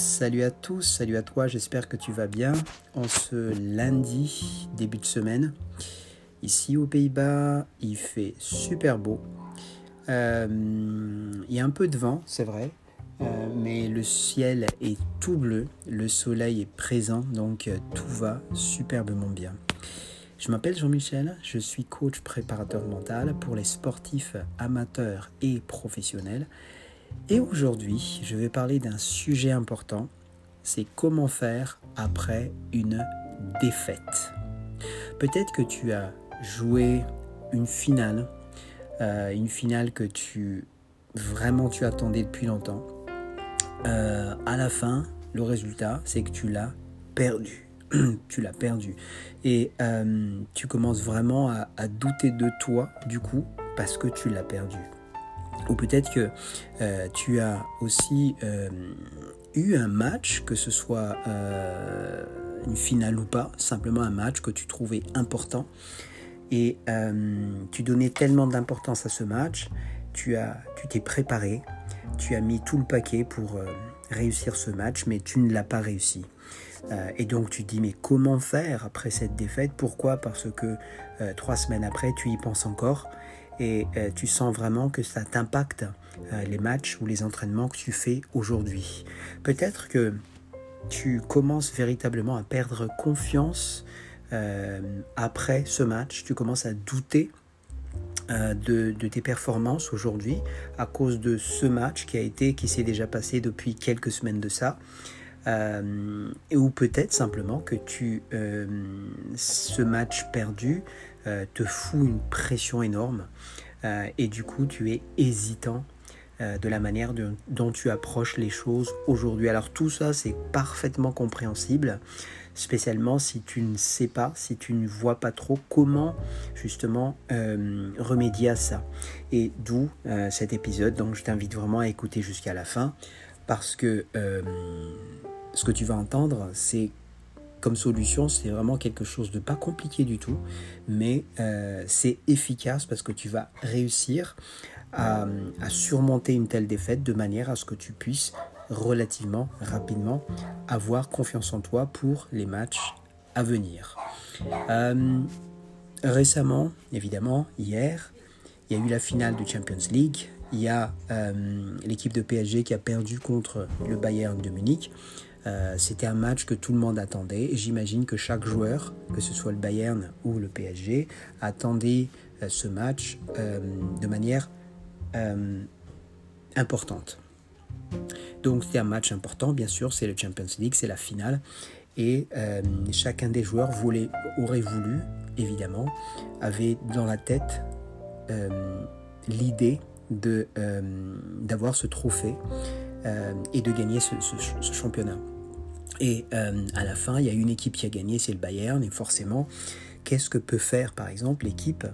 Salut à tous, salut à toi, j'espère que tu vas bien en ce lundi, début de semaine. Ici aux Pays-Bas, il fait super beau. Euh, il y a un peu de vent, c'est vrai, euh, mais le ciel est tout bleu, le soleil est présent, donc euh, tout va superbement bien. Je m'appelle Jean-Michel, je suis coach préparateur mental pour les sportifs amateurs et professionnels. Et aujourd'hui, je vais parler d'un sujet important, c'est comment faire après une défaite. Peut-être que tu as joué une finale, euh, une finale que tu vraiment tu attendais depuis longtemps. Euh, à la fin, le résultat, c'est que tu l'as perdu. tu l'as perdu. Et euh, tu commences vraiment à, douter de toi, du coup, parce que tu l'as perdu. Ou peut-être que euh, tu as aussi euh, eu un match, que ce soit une finale ou pas, simplement un match que tu trouvais important. Et tu donnais tellement d'importance à ce match, tu as, tu t'es préparé, tu as mis tout le paquet pour réussir ce match, mais tu ne l'as pas réussi. Euh, et donc tu te dis mais comment faire après cette défaite? Pourquoi? Parce que euh, trois semaines après tu y penses encore et euh, tu sens vraiment que ça t'impacte les matchs ou les entraînements que tu fais aujourd'hui. Peut-être que tu commences véritablement à perdre confiance après ce match, tu commences à douter de, tes performances aujourd'hui à cause de ce match qui a été, qui s'est déjà passé depuis quelques semaines de ça. Euh, ou peut-être simplement que tu, euh, ce match perdu euh, te fout une pression énorme et du coup tu es hésitant de la manière dont tu approches les choses aujourd'hui. Alors tout ça c'est parfaitement compréhensible, spécialement si tu ne sais pas, si tu ne vois pas trop comment justement remédier à ça. Et d'où cet épisode, donc je t'invite vraiment à écouter jusqu'à la fin parce que ce que tu vas entendre, c'est comme solution, c'est vraiment quelque chose de pas compliqué du tout, mais euh, c'est efficace parce que tu vas réussir à, surmonter une telle défaite de manière à ce que tu puisses relativement rapidement avoir confiance en toi pour les matchs à venir. Euh, récemment, évidemment, hier, il y a eu la finale du Champions League. Il y a euh, l'équipe de PSG qui a perdu contre le Bayern de Munich. Euh, c'était un match que tout le monde attendait. J'imagine que chaque joueur, que ce soit le Bayern ou le PSG, attendait euh, ce match euh, de manière importante. Donc c'était un match important, bien sûr, c'est le Champions League, c'est la finale. Et chacun des joueurs voulait, aurait voulu, évidemment, avait dans la tête l'idée d'avoir ce trophée et de gagner ce championnat. Et euh, à la fin, il y a une équipe qui a gagné, c'est le Bayern. Et forcément, qu'est-ce que peut faire, par exemple, l'équipe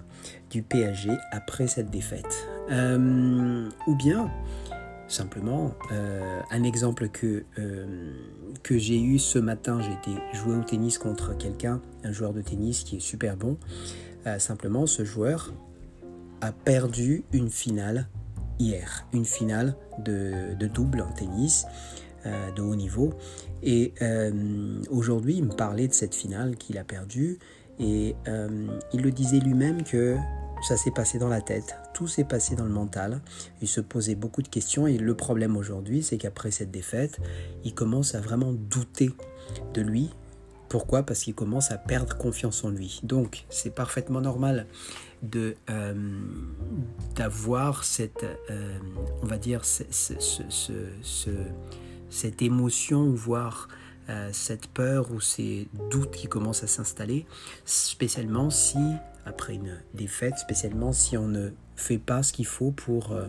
du PSG après cette défaite? Euh, Ou bien, simplement, euh, un exemple que, que j'ai eu ce matin, j'ai été jouer au tennis contre quelqu'un, un joueur de tennis qui est super bon. simplement, ce joueur a perdu une finale hier, une finale de, double en tennis. Euh, de haut niveau. Et euh, aujourd'hui, il me parlait de cette finale qu'il a perdue et euh, il le disait lui-même que ça s'est passé dans la tête, tout s'est passé dans le mental. Il se posait beaucoup de questions et le problème aujourd'hui, c'est qu'après cette défaite, il commence à vraiment douter de lui. Pourquoi? Parce qu'il commence à perdre confiance en lui. Donc, c'est parfaitement normal de d'avoir cette, on va dire, ce, ce cette émotion, voire euh, cette peur ou ces doutes qui commencent à s'installer, spécialement si, après une défaite, spécialement si on ne fait pas ce qu'il faut pour, euh,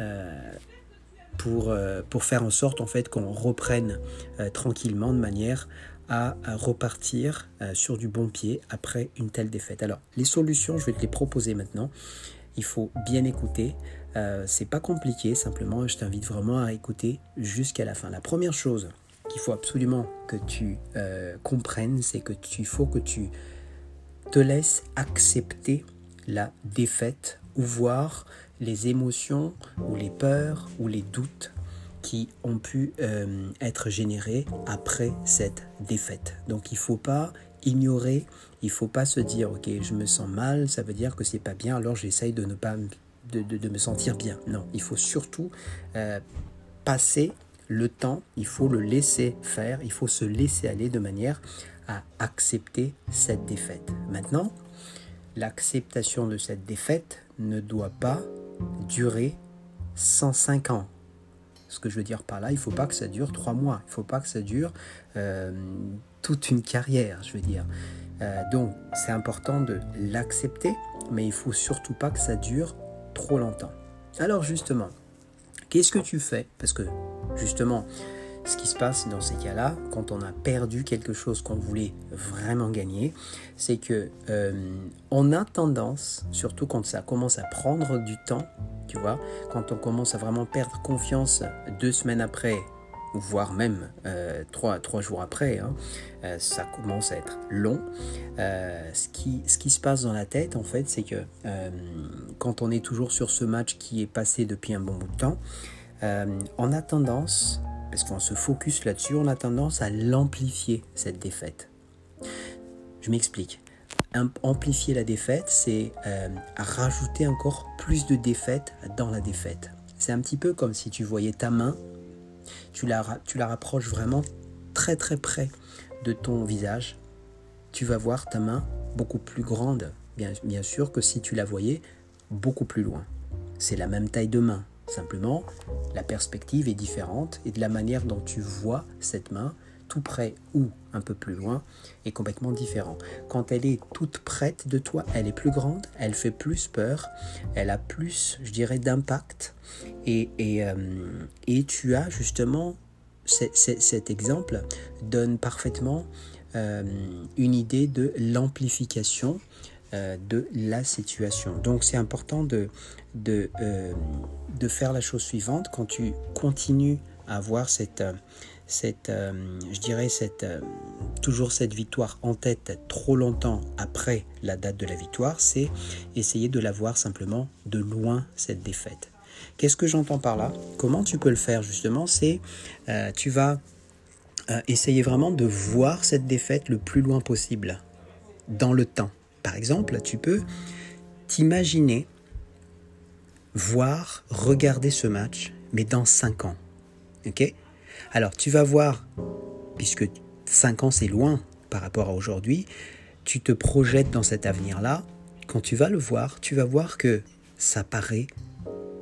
euh, pour, pour faire en sorte en fait qu'on reprenne tranquillement de manière à, repartir sur du bon pied après une telle défaite. Alors, les solutions, je vais te les proposer maintenant. Il faut bien écouter, euh, c'est pas compliqué, simplement je t'invite vraiment à écouter jusqu'à la fin. La première chose qu'il faut absolument que tu euh, comprennes, c'est que tu faut que tu te laisses accepter la défaite ou voir les émotions ou les peurs ou les doutes qui ont pu être générés après cette défaite. Donc il ne faut pas ignorer, il ne faut pas se dire ok je me sens mal, ça veut dire que c'est pas bien, alors j'essaye de ne pas de, de, me sentir bien. Non, il faut surtout passer le temps, il faut le laisser faire, il faut se laisser aller de manière à accepter cette défaite. Maintenant, l'acceptation de cette défaite ne doit pas durer 105 ans. Ce que je veux dire par là, il ne faut pas que ça dure 3 mois, il ne faut pas que ça dure euh, toute une carrière, je veux dire. Euh, donc, c'est important de l'accepter, mais il faut surtout pas que ça dure trop longtemps. Alors justement, qu'est-ce que tu fais? Parce que justement, ce qui se passe dans ces cas-là, quand on a perdu quelque chose qu'on voulait vraiment gagner, c'est que euh, on a tendance, surtout quand ça commence à prendre du temps, tu vois, quand on commence à vraiment perdre confiance deux semaines après, voire même euh, trois, trois, jours après, hein, euh, ça commence à être long. ce, qui, ce qui se passe dans la tête, en fait, c'est que quand on est toujours sur ce match qui est passé depuis un bon bout de temps, on a tendance parce qu'on se focus là-dessus, on a tendance à l'amplifier, cette défaite. Je m'explique. Amplifier la défaite, c'est euh, rajouter encore plus de défaites dans la défaite. C'est un petit peu comme si tu voyais ta main, tu la, tu la rapproches vraiment très très près de ton visage, tu vas voir ta main beaucoup plus grande, bien, bien sûr, que si tu la voyais beaucoup plus loin. C'est la même taille de main, Simplement, la perspective est différente et de la manière dont tu vois cette main, tout près ou un peu plus loin, est complètement différent. Quand elle est toute prête de toi, elle est plus grande, elle fait plus peur, elle a plus, je dirais, d'impact. Et, et, euh, et, tu as justement, cet exemple donne parfaitement euh, une idée de l'amplification euh, de la situation. Donc c'est important de, de, euh, de, faire la chose suivante quand tu continues à avoir cette, cette euh, je dirais, cette, toujours cette victoire en tête trop longtemps après la date de la victoire, c'est essayer de la voir simplement de loin, cette défaite. Qu'est-ce que j'entends par là? Comment tu peux le faire justement? C'est tu vas essayer vraiment de voir cette défaite le plus loin possible dans le temps. Par exemple, tu peux t'imaginer voir, regarder ce match, mais dans 5 ans. Ok? Alors, tu vas voir, puisque 5 ans c'est loin par rapport à aujourd'hui, tu te projettes dans cet avenir-là. Quand tu vas le voir, tu vas voir que ça paraît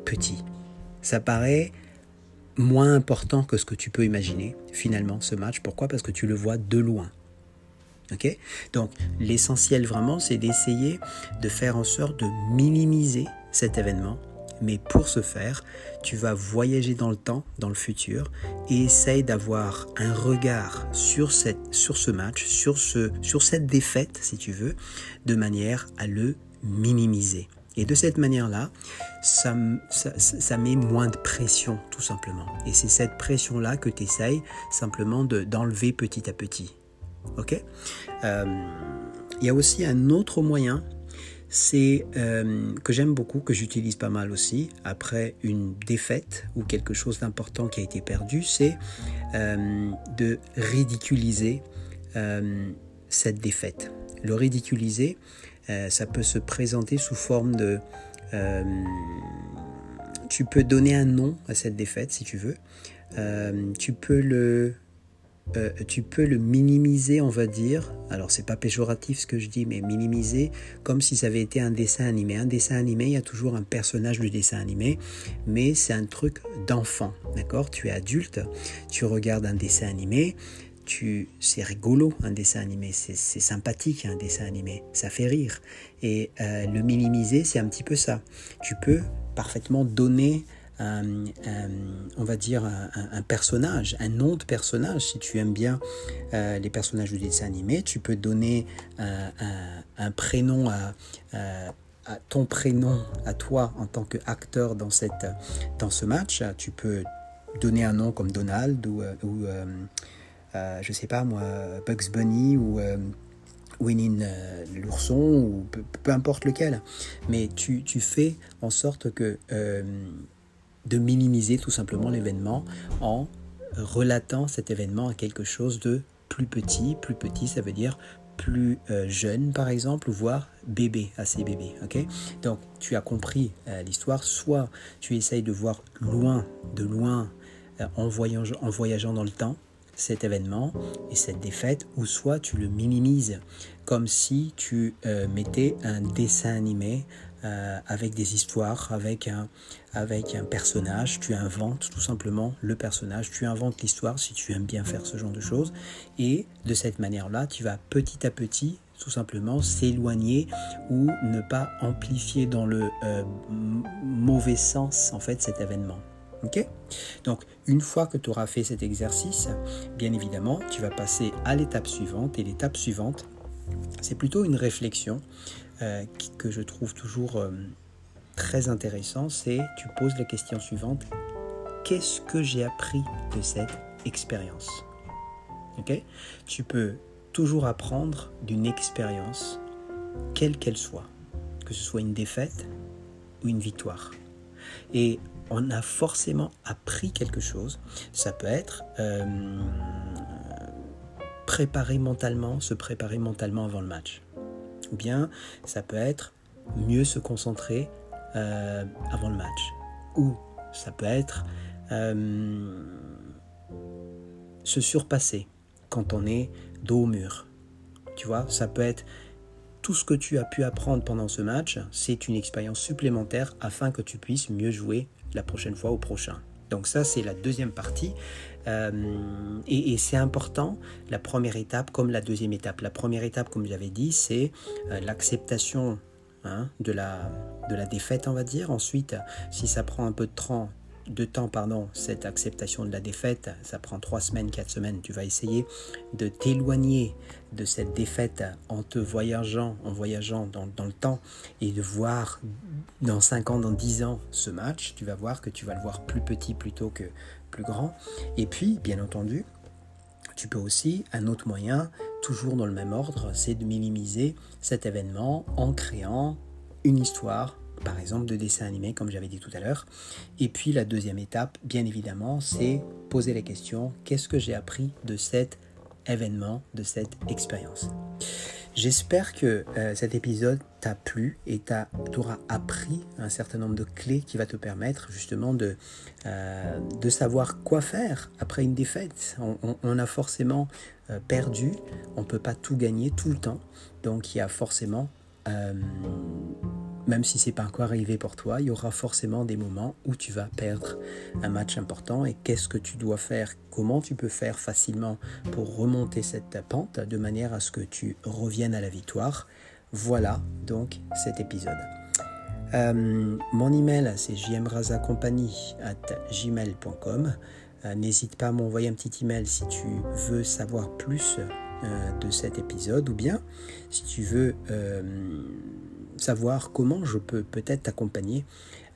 petit. Ça paraît moins important que ce que tu peux imaginer, finalement, ce match. Pourquoi? Parce que tu le vois de loin. Donc l'essentiel vraiment, c'est d'essayer de faire en sorte de minimiser cet événement. Mais pour ce faire, tu vas voyager dans le temps, dans le futur, et essaye d'avoir un regard sur, cette, sur ce match, sur, ce, sur cette défaite, si tu veux, de manière à le minimiser. Et de cette manière-là, ça, ça, met moins de pression, tout simplement. Et c'est cette pression-là que tu essayes simplement d'enlever petit à petit. Ok euh, Il y a aussi un autre moyen, c'est euh, que j'aime beaucoup, que j'utilise pas mal aussi après une défaite ou quelque chose d'important qui a été perdu, c'est euh, de ridiculiser cette défaite. Le ridiculiser, ça peut se présenter sous forme de tu peux donner un nom à cette défaite si tu veux. tu peux le euh, tu peux le minimiser, on va dire. Alors, c'est pas péjoratif ce que je dis, mais minimiser comme si ça avait été un dessin animé. Un dessin animé, il y a toujours un personnage du dessin animé, mais c'est un truc d'enfant, d'accord? Tu es adulte, tu regardes un dessin animé, c'est rigolo un dessin animé, c'est, sympathique un dessin animé, ça fait rire. Et euh, le minimiser, c'est un petit peu ça. Tu peux parfaitement donner on va dire, un, personnage, un nom de personnage. Si tu aimes bien euh, les personnages de dessin animé, tu peux donner un, prénom à, ton prénom à toi en tant qu'acteur dans, dans ce match. Tu peux donner un nom comme Donald ou, euh, ou euh, je sais pas moi, Bugs Bunny ou Winnie l'ourson ou peu, importe lequel. Mais tu, tu, fais en sorte que de minimiser tout simplement l'événement en relatant cet événement à quelque chose de plus petit. Plus petit, ça veut dire plus euh, jeune par exemple, voire bébé, assez bébé. ok? Donc tu as compris euh, l'histoire, soit tu essayes de voir loin, de loin, euh, en, voyageant, en voyageant dans le temps, cet événement et cette défaite, ou soit tu le minimises comme si tu mettais un dessin animé euh, avec des histoires, avec un, avec un personnage. Tu inventes tout simplement le personnage, tu inventes l'histoire si tu aimes bien faire ce genre de choses. Et de cette manière-là, tu vas petit à petit tout simplement s'éloigner ou ne pas amplifier dans le euh, mauvais sens en fait cet événement. Ok? Donc une fois que tu auras fait cet exercice, bien évidemment, tu vas passer à l'étape suivante et l'étape suivante, c'est plutôt une réflexion euh, que je trouve toujours euh, très intéressant, c'est tu poses la question suivante qu'est-ce que j'ai appris de cette expérience? Ok? Tu peux toujours apprendre d'une expérience, quelle qu'elle soit, que ce soit une défaite ou une victoire. Et on a forcément appris quelque chose. Ça peut être euh, préparer mentalement, se préparer mentalement avant le match. Ou bien ça peut être mieux se concentrer euh, avant le match. Ou ça peut être euh, se surpasser quand on est dos au mur. Tu vois, ça peut être tout ce que tu as pu apprendre pendant ce match, c'est une expérience supplémentaire afin que tu puisses mieux jouer la prochaine fois au prochain. Donc ça, c'est la deuxième partie. Euh, et, c'est important, la première étape comme la deuxième étape. La première étape, comme j'avais dit, c'est euh, l'acceptation hein, de, la, de la défaite, on va dire. Ensuite, si ça prend un peu de temps, de temps, pardon, cette acceptation de la défaite, ça prend trois semaines, quatre semaines, tu vas essayer de t'éloigner de cette défaite en te voyageant, en voyageant dans, dans, le temps et de voir dans 5 ans, dans 10 ans ce match, tu vas voir que tu vas le voir plus petit plutôt que plus grand. Et puis, bien entendu, tu peux aussi, un autre moyen, toujours dans le même ordre, c'est de minimiser cet événement en créant une histoire par exemple de dessin animé comme j'avais dit tout à l'heure. Et puis la deuxième étape, bien évidemment, c'est poser la question, qu'est-ce que j'ai appris de cet événement, de cette expérience? J'espère que euh, cet épisode t'a plu et t'aura appris un certain nombre de clés qui va te permettre justement de, euh, de savoir quoi faire après une défaite. On, a forcément euh, perdu, on ne peut pas tout gagner tout le temps, donc il y a forcément même si c'est pas encore arrivé pour toi, il y aura forcément des moments où tu vas perdre un match important et qu'est-ce que tu dois faire, comment tu peux faire facilement pour remonter cette pente de manière à ce que tu reviennes à la victoire? Voilà donc cet épisode. Euh, mon email c'est gmail.com. Euh, n'hésite pas à m'envoyer un petit email si tu veux savoir plus euh, de cet épisode ou bien si tu veux savoir comment je peux peut-être t'accompagner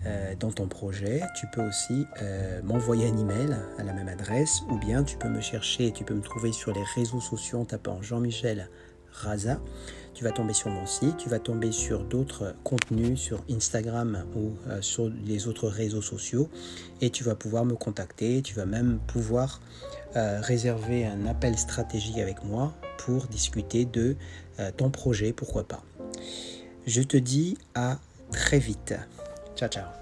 euh, dans ton projet, tu peux aussi euh, m'envoyer un email à la même adresse ou bien tu peux me chercher, tu peux me trouver sur les réseaux sociaux en tapant Jean-Michel Raza. Tu vas tomber sur mon site, tu vas tomber sur d'autres contenus sur Instagram ou euh, sur les autres réseaux sociaux et tu vas pouvoir me contacter, tu vas même pouvoir réserver un appel stratégique avec moi pour discuter de ton projet, pourquoi pas. Je te dis à très vite. Ciao, ciao.